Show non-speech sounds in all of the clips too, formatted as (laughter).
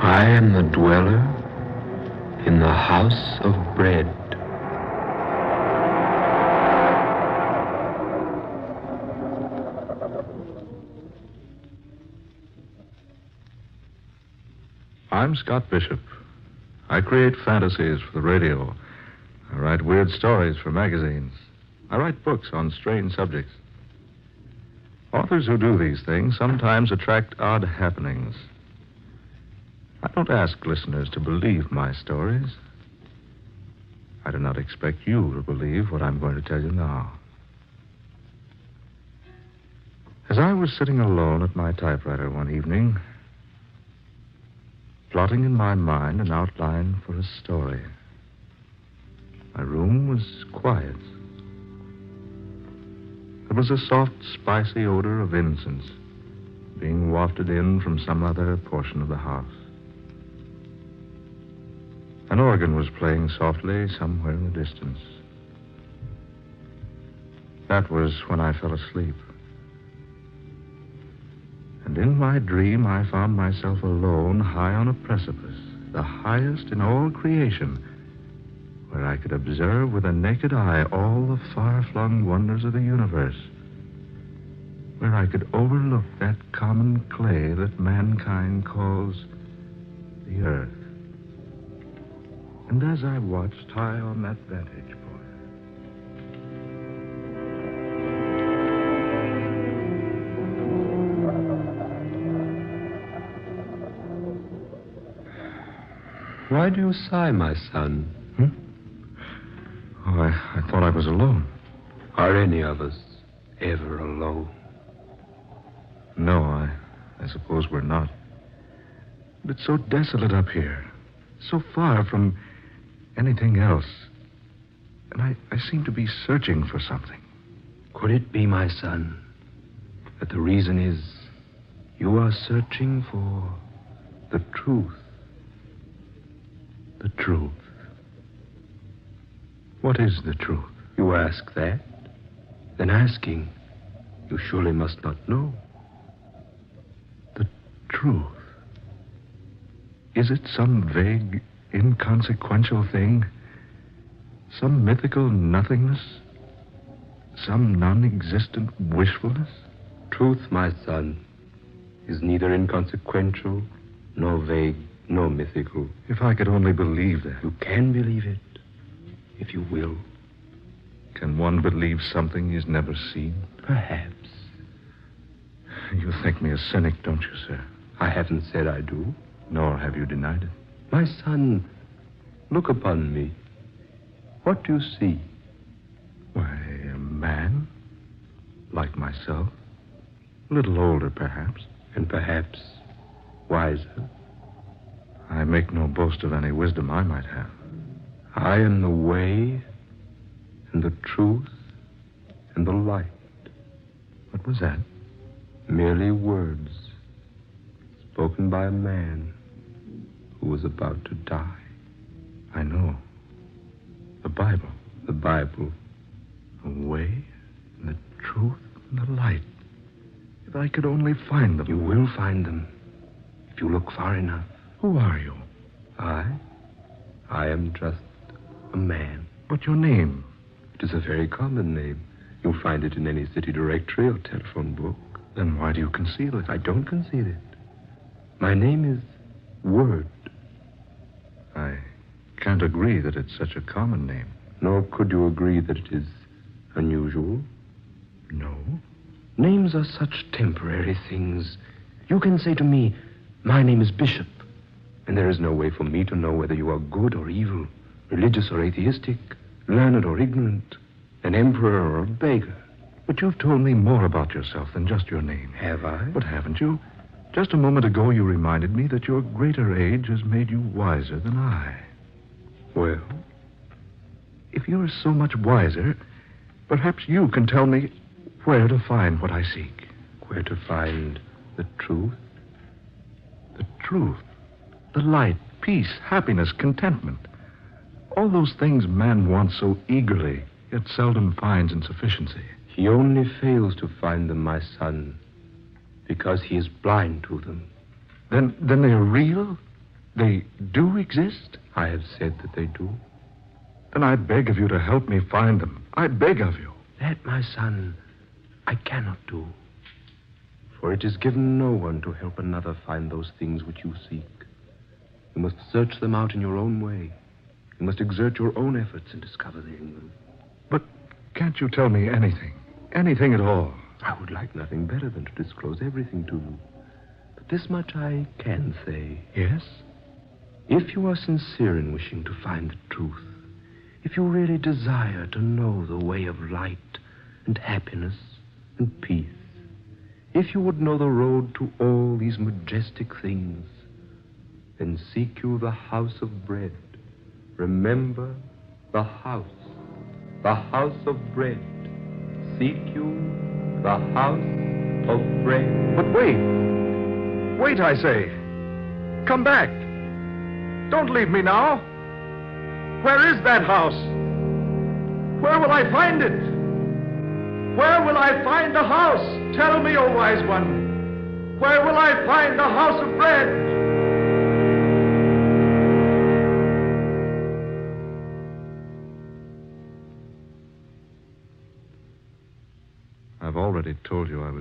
I am the dweller in the house of bread. I'm Scott Bishop. I create fantasies for the radio. I write weird stories for magazines. I write books on strange subjects. Authors who do these things sometimes attract odd happenings. I don't ask listeners to believe my stories. I do not expect you to believe what I'm going to tell you now. As I was sitting alone at my typewriter one evening, plotting in my mind an outline for a story, my room was quiet. There was a soft, spicy odor of incense being wafted in from some other portion of the house. An organ was playing softly somewhere in the distance. That was when I fell asleep. And in my dream, I found myself alone high on a precipice, the highest in all creation, where I could observe with a naked eye all the far flung wonders of the universe, where I could overlook that common clay that mankind calls the earth. And as I watched high on that vantage Why do you sigh, my son? I, I thought I was alone. Are any of us ever alone? No, I, I suppose we're not. But it's so desolate up here, so far from anything else. And I, I seem to be searching for something. Could it be, my son, that the reason is you are searching for the truth? The truth. What is the truth? You ask that? Then asking, you surely must not know. The truth. Is it some vague, inconsequential thing? Some mythical nothingness? Some non existent wishfulness? Truth, my son, is neither inconsequential, nor vague, nor mythical. If I could only believe that. You can believe it, if you will. Can one believe something he's never seen? Perhaps. You think me a cynic, don't you, sir? I haven't said I do. Nor have you denied it. My son, look upon me. What do you see? Why, a man. Like myself. A little older, perhaps. And perhaps wiser. I make no boast of any wisdom I might have. I am the way and the truth and the light. What was that? Merely words spoken by a man who was about to die. I know. The Bible. The Bible. The way and the truth and the light. If I could only find them. You will find them if you look far enough. Who are you? I? I am just a man. But your name? It is a very common name. You'll find it in any city directory or telephone book. Then why do you conceal it? I don't conceal it. My name is Word. I can't agree that it's such a common name. Nor could you agree that it is unusual. No. Names are such temporary things. You can say to me, My name is Bishop, and there is no way for me to know whether you are good or evil, religious or atheistic, learned or ignorant, an emperor or a beggar. But you've told me more about yourself than just your name. Have I? But haven't you? Just a moment ago, you reminded me that your greater age has made you wiser than I. Well, if you're so much wiser, perhaps you can tell me where to find what I seek. where to find the truth? The truth, the light, peace, happiness, contentment. All those things man wants so eagerly, yet seldom finds in sufficiency. He only fails to find them, my son, because he is blind to them. Then, then they're real? They do exist? I have said that they do. Then I beg of you to help me find them. I beg of you. That, my son, I cannot do. For it is given no one to help another find those things which you seek. You must search them out in your own way. You must exert your own efforts and discover them. But can't you tell me anything? Anything at all? I would like nothing better than to disclose everything to you. But this much I can say. Yes? If you are sincere in wishing to find the truth, if you really desire to know the way of light and happiness and peace, if you would know the road to all these majestic things, then seek you the house of bread. Remember the house, the house of bread. Seek you the house of bread. But wait. Wait, I say. Come back. Don't leave me now. Where is that house? Where will I find it? Where will I find the house? Tell me, O wise one. Where will I find the house of bread?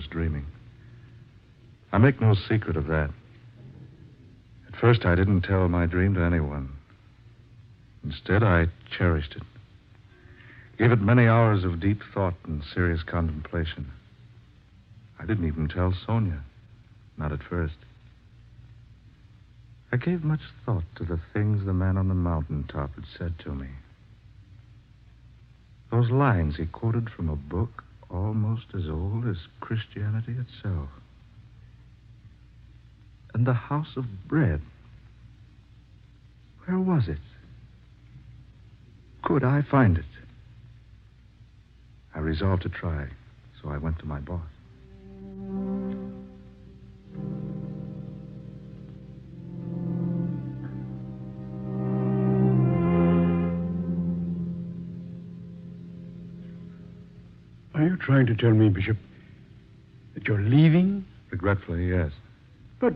Dreaming. I make no secret of that. At first, I didn't tell my dream to anyone. Instead, I cherished it. Gave it many hours of deep thought and serious contemplation. I didn't even tell Sonia. Not at first. I gave much thought to the things the man on the mountain top had said to me. Those lines he quoted from a book almost as old as Christianity itself. And the house of bread. Where was it? Could I find it? I resolved to try, so I went to my boss. Trying to tell me, Bishop, that you're leaving? Regretfully, yes. But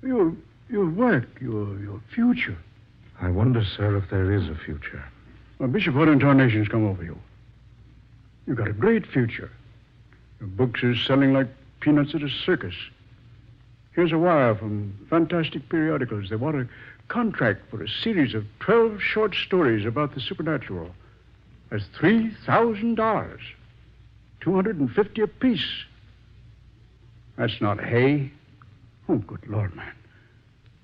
your your work, your your future. I wonder, sir, if there is a future. Well, Bishop, what intonations come over you? You've got a great future. Your books are selling like peanuts at a circus. Here's a wire from fantastic periodicals. They want a contract for a series of 12 short stories about the supernatural. That's $3,000. 250 apiece. That's not hay. Oh, good Lord, man.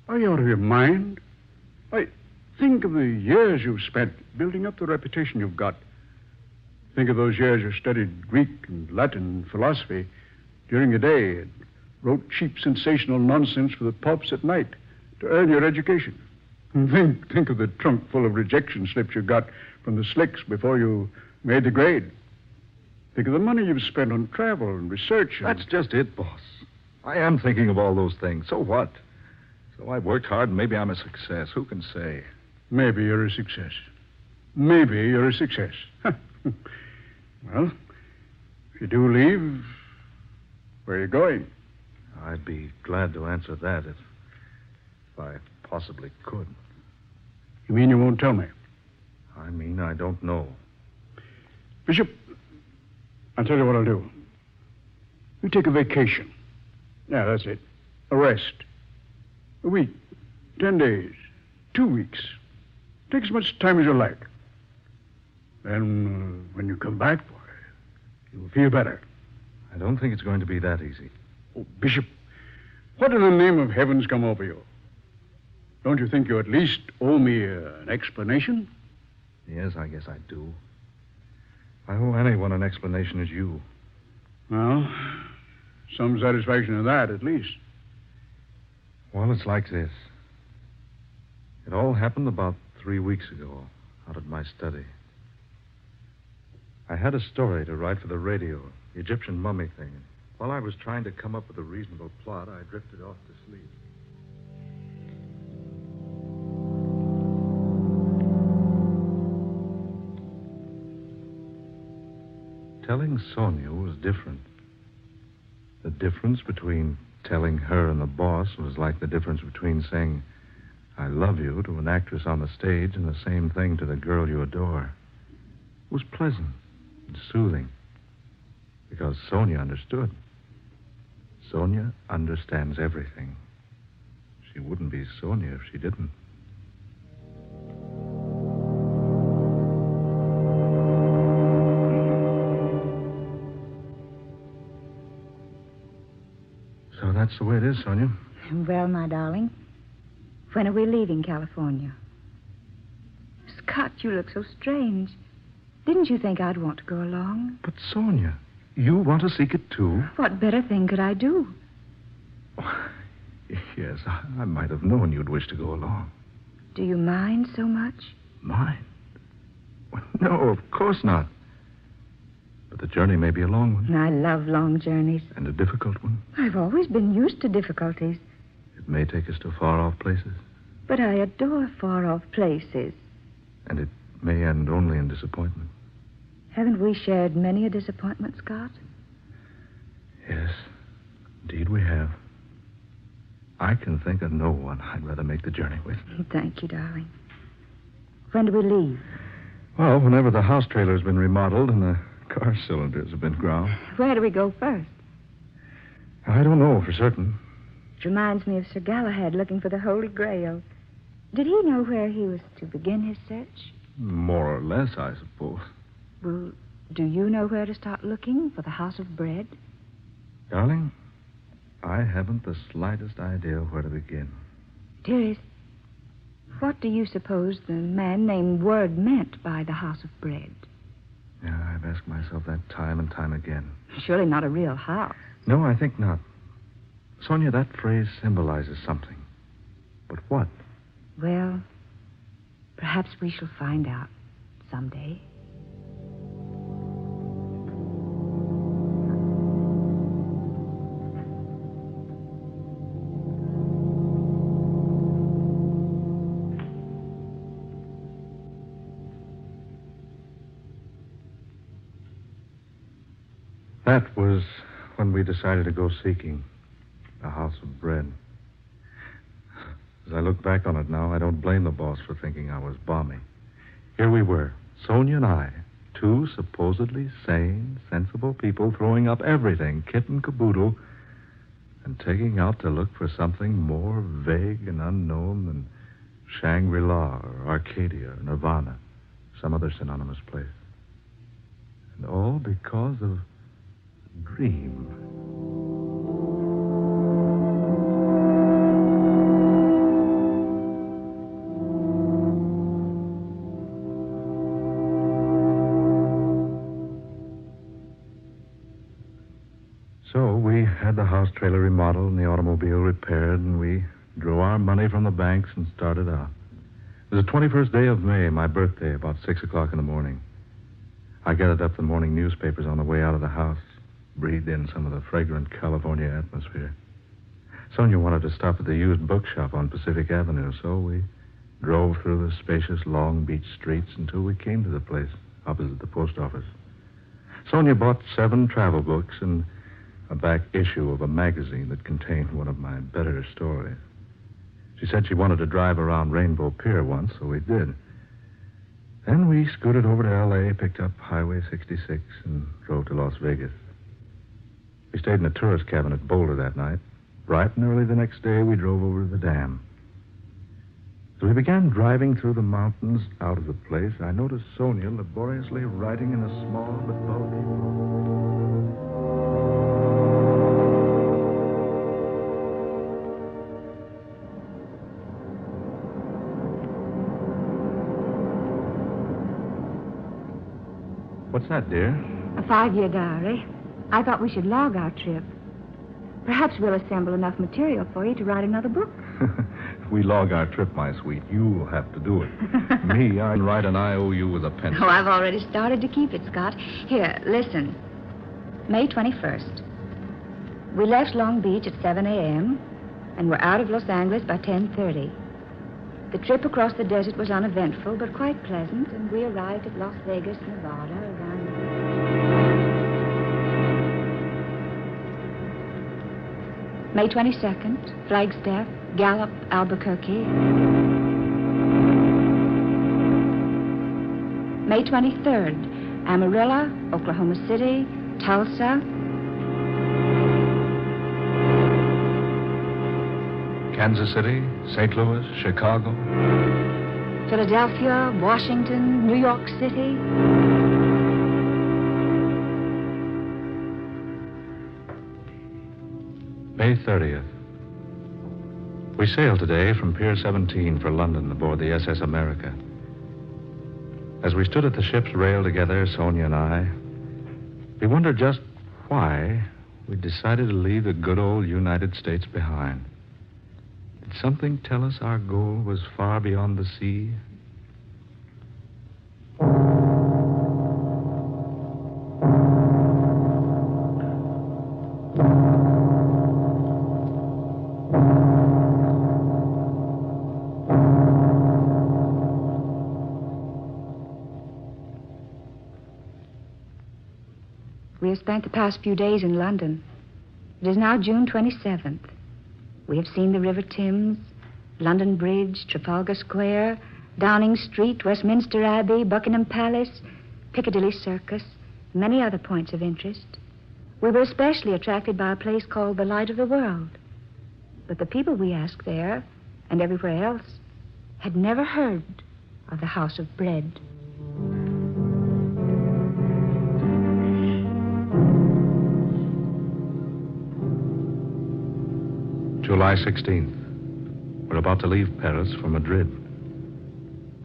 Are you out of your mind? Why, think of the years you've spent building up the reputation you've got. Think of those years you studied Greek and Latin and philosophy during the day and wrote cheap, sensational nonsense for the pulps at night to earn your education. Think, think of the trunk full of rejection slips you got from the slicks before you made the grade. Think of the money you've spent on travel and research. And... That's just it, boss. I am thinking of all those things. So what? So I've worked hard and maybe I'm a success. Who can say? Maybe you're a success. Maybe you're a success. (laughs) well, if you do leave, where are you going? I'd be glad to answer that if, if I possibly could. You mean you won't tell me? I mean, I don't know. Bishop, I'll tell you what I'll do. You take a vacation. Yeah, that's it. A rest. A week, ten days, two weeks. Take as much time as you like. Then, uh, when you come back, boy, you'll feel better. I don't think it's going to be that easy. Oh, Bishop, what in the name of heaven's come over you? Don't you think you at least owe me uh, an explanation? Yes, I guess I do. I owe anyone an explanation as you. Well, some satisfaction in that, at least. Well, it's like this. It all happened about three weeks ago out at my study. I had a story to write for the radio, the Egyptian mummy thing. While I was trying to come up with a reasonable plot, I drifted off to sleep. Telling Sonia was different. The difference between telling her and the boss was like the difference between saying, I love you to an actress on the stage and the same thing to the girl you adore. It was pleasant and soothing because Sonia understood. Sonia understands everything. She wouldn't be Sonia if she didn't. The way it is, Sonia. Well, my darling, when are we leaving California? Scott, you look so strange. Didn't you think I'd want to go along? But, Sonia, you want to seek it too? What better thing could I do? (laughs) Yes, I, I might have known you'd wish to go along. Do you mind so much? Mind? No, of course not. But the journey may be a long one I love long journeys. and a difficult one. I've always been used to difficulties, It may take us to far off places, but I adore far off places. and it may end only in disappointment. Haven't we shared many a disappointment, Scott? Yes, indeed we have. I can think of no one I'd rather make the journey with. Thank you, darling. When do we leave? Well, whenever the house trailer's been remodeled and the car cylinders have been ground. Where do we go first? I don't know for certain. It reminds me of Sir Galahad looking for the Holy Grail. Did he know where he was to begin his search? More or less, I suppose. Well, do you know where to start looking for the House of Bread? Darling, I haven't the slightest idea where to begin. Dearest, what do you suppose the man named Word meant by the House of Bread? Yeah, I've asked myself that time and time again. Surely not a real house. No, I think not. Sonia, that phrase symbolizes something. But what? Well, perhaps we shall find out someday. That was when we decided to go seeking a house of bread. As I look back on it now, I don't blame the boss for thinking I was balmy. Here we were, Sonia and I, two supposedly sane, sensible people throwing up everything, kit and caboodle, and taking out to look for something more vague and unknown than Shangri La or Arcadia or Nirvana, some other synonymous place. And all because of dream. So we had the house trailer remodeled and the automobile repaired, and we drew our money from the banks and started out. It was the 21st day of May, my birthday, about 6 o'clock in the morning. I gathered up the morning newspapers on the way out of the house, breathed in some of the fragrant California atmosphere. Sonia wanted to stop at the used bookshop on Pacific Avenue, so we drove through the spacious Long Beach streets until we came to the place opposite the post office. Sonia bought seven travel books and a back issue of a magazine that contained one of my better stories. She said she wanted to drive around Rainbow Pier once, so we did. Then we scooted over to L.A., picked up Highway 66, and drove to Las Vegas. We stayed in a tourist cabin at Boulder that night. Bright and early the next day, we drove over to the dam. As we began driving through the mountains out of the place, I noticed Sonia laboriously writing in a small but bulky. What's that, dear? A five year diary. I thought we should log our trip. Perhaps we'll assemble enough material for you to write another book. (laughs) (laughs) if we log our trip, my sweet, you'll have to do it. (laughs) Me, I write an IOU with a pencil. Oh, I've already started to keep it, Scott. Here, listen. May 21st. We left Long Beach at 7 a.m. and were out of Los Angeles by 10.30. The trip across the desert was uneventful, but quite pleasant, and we arrived at Las Vegas, Nevada May 22nd, Flagstaff, Gallup, Albuquerque. May 23rd, Amarillo, Oklahoma City, Tulsa. Kansas City, St. Louis, Chicago. Philadelphia, Washington, New York City. May 30th. We sailed today from Pier 17 for London aboard the SS America. As we stood at the ship's rail together, Sonia and I, we wondered just why we decided to leave the good old United States behind. Did something tell us our goal was far beyond the sea? Past few days in London. It is now June 27th. We have seen the River Thames, London Bridge, Trafalgar Square, Downing Street, Westminster Abbey, Buckingham Palace, Piccadilly Circus, many other points of interest. We were especially attracted by a place called the Light of the World. But the people we asked there, and everywhere else, had never heard of the House of Bread. July 16th. We're about to leave Paris for Madrid.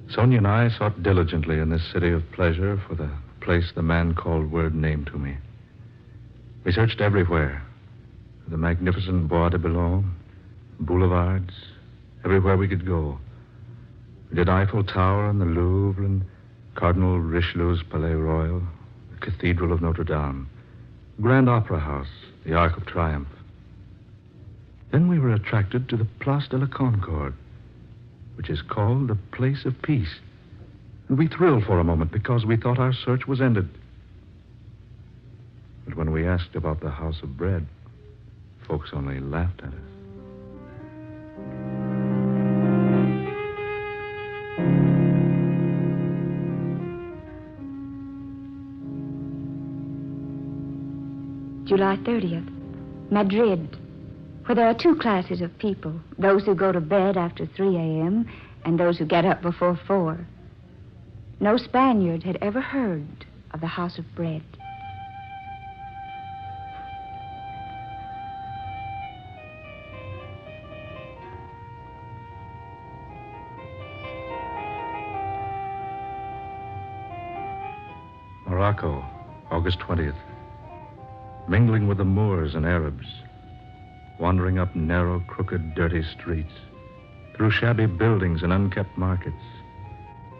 Sonia and I sought diligently in this city of pleasure for the place the man called Word named to me. We searched everywhere the magnificent Bois de Boulogne, boulevards, everywhere we could go. We did Eiffel Tower and the Louvre and Cardinal Richelieu's Palais Royal, the Cathedral of Notre Dame, Grand Opera House, the Arc of Triumph. Then we were attracted to the Place de la Concorde, which is called the Place of Peace. And we thrilled for a moment because we thought our search was ended. But when we asked about the House of Bread, folks only laughed at us. July 30th, Madrid, where there are two classes of people those who go to bed after 3 a.m. and those who get up before 4. No Spaniard had ever heard of the House of Bread. Morocco, August 20th. Mingling with the Moors and Arabs, wandering up narrow, crooked, dirty streets, through shabby buildings and unkept markets,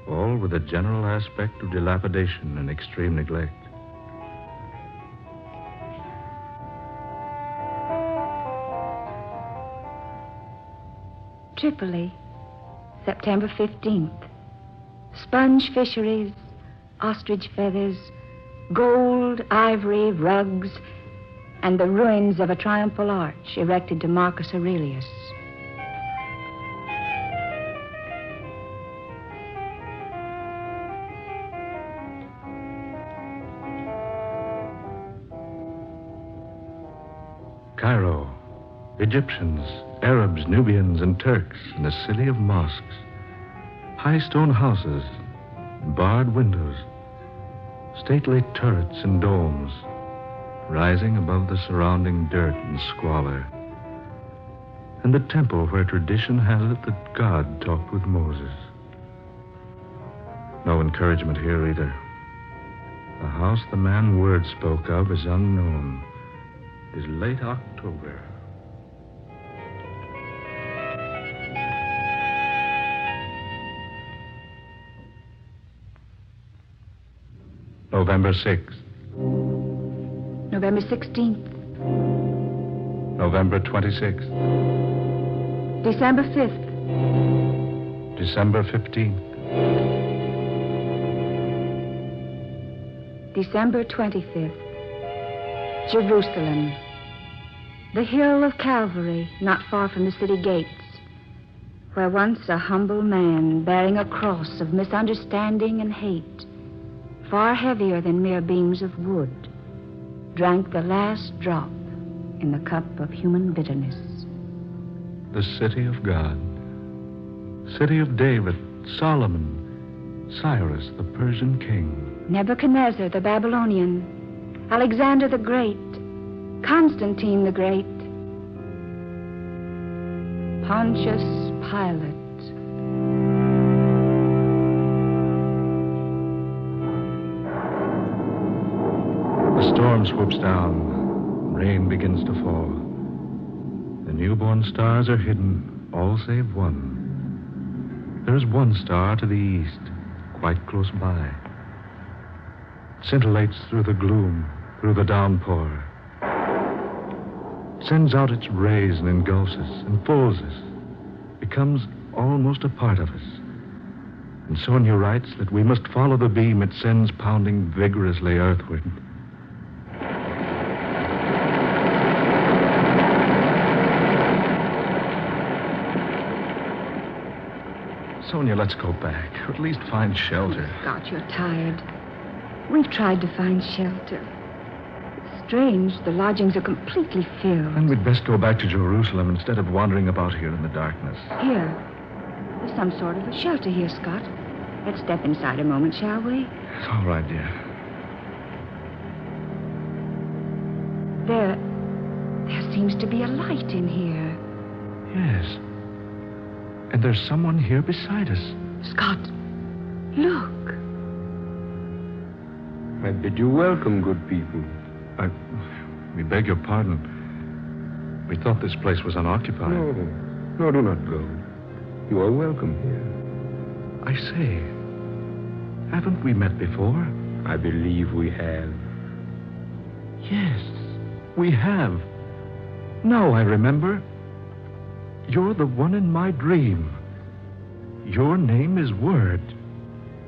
all with a general aspect of dilapidation and extreme neglect. Tripoli, September 15th. Sponge fisheries, ostrich feathers, gold, ivory, rugs, and the ruins of a triumphal arch erected to Marcus Aurelius. Cairo, Egyptians, Arabs, Nubians, and Turks in a city of mosques, high stone houses, barred windows, stately turrets and domes, rising above the surrounding dirt and squalor, and the temple where tradition has it that God talked with Moses. No encouragement here either. The house the man Word spoke of is unknown. It is late October. November 6th, November 16th, November 26th, December 5th, December 15th, December 25th, Jerusalem, The hill of Calvary, not far from the city gates, where once a humble man bearing a cross of misunderstanding and hate, far heavier than mere beams of wood, drank the last drop in the cup of human bitterness. The city of God. City of David, Solomon, Cyrus, the Persian king. Nebuchadnezzar the Babylonian, Alexander the Great, Constantine the Great, Pontius Pilate. Swoops down. Rain begins to fall. The newborn stars are hidden, all save one. There is one star to the east, quite close by. It scintillates through the gloom, through the downpour. Sends out its rays and engulfs us, enfolds us, becomes almost a part of us. And Sonia writes that we must follow the beam it sends pounding vigorously earthward. Sonia, let's go back. Or at least find shelter. Scott, you're tired. We've tried to find shelter. It's strange. The lodgings are completely filled. Then we'd best go back to Jerusalem instead of wandering about here in the darkness. Here. There's some sort of a shelter here, Scott. Let's step inside a moment, shall we? It's all right, dear. There. There seems to be a light in here. Yes. And there's someone here beside us. Scott, look. I bid you welcome, good people. I. We beg your pardon. We thought this place was unoccupied. No, no, do not go. You are welcome here. I say, haven't we met before? I believe we have. Yes, we have. Now I remember. You're the one in my dream. Your name is Word.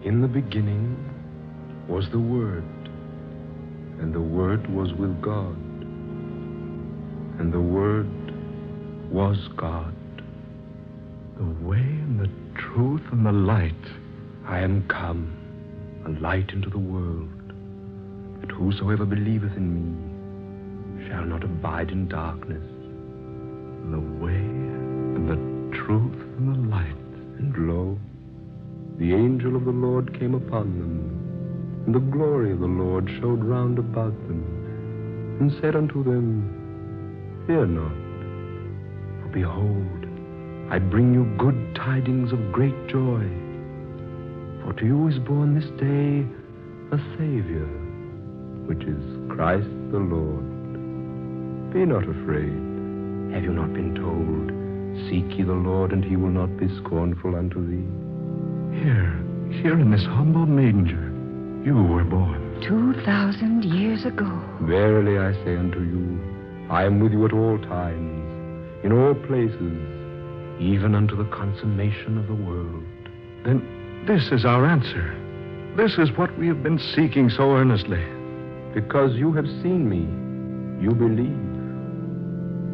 In the beginning was the Word, and the Word was with God, and the Word was God. The way and the truth and the light. I am come, a light into the world, that whosoever believeth in me shall not abide in darkness. The way truth and the light. And lo, the angel of the Lord came upon them, and the glory of the Lord showed round about them, and said unto them, Fear not, for behold, I bring you good tidings of great joy. For to you is born this day a Savior, which is Christ the Lord. Be not afraid. Have you not been told, Seek ye the Lord, and he will not be scornful unto thee? Here, here in this humble manger, you were born. Two thousand years ago. Verily I say unto you, I am with you at all times, in all places, even unto the consummation of the world. Then this is our answer. This is what we have been seeking so earnestly. Because you have seen me, you believe.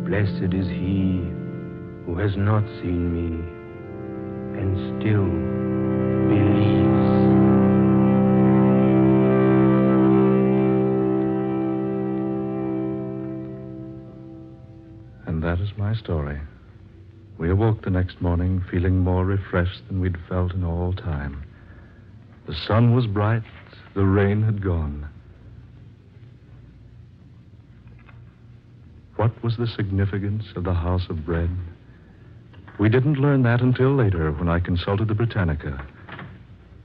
Blessed is he who has not seen me and still believes. And that is my story. We awoke the next morning feeling more refreshed than we'd felt in all time. The sun was bright, the rain had gone. What was the significance of the house of bread? We didn't learn that until later when I consulted the Britannica.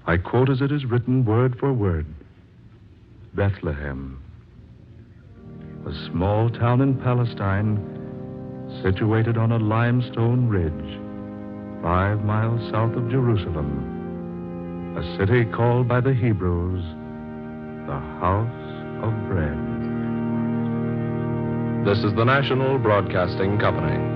I quote as it is written word for word Bethlehem, a small town in Palestine situated on a limestone ridge, five miles south of Jerusalem, a city called by the Hebrews the House of Bread. This is the National Broadcasting Company.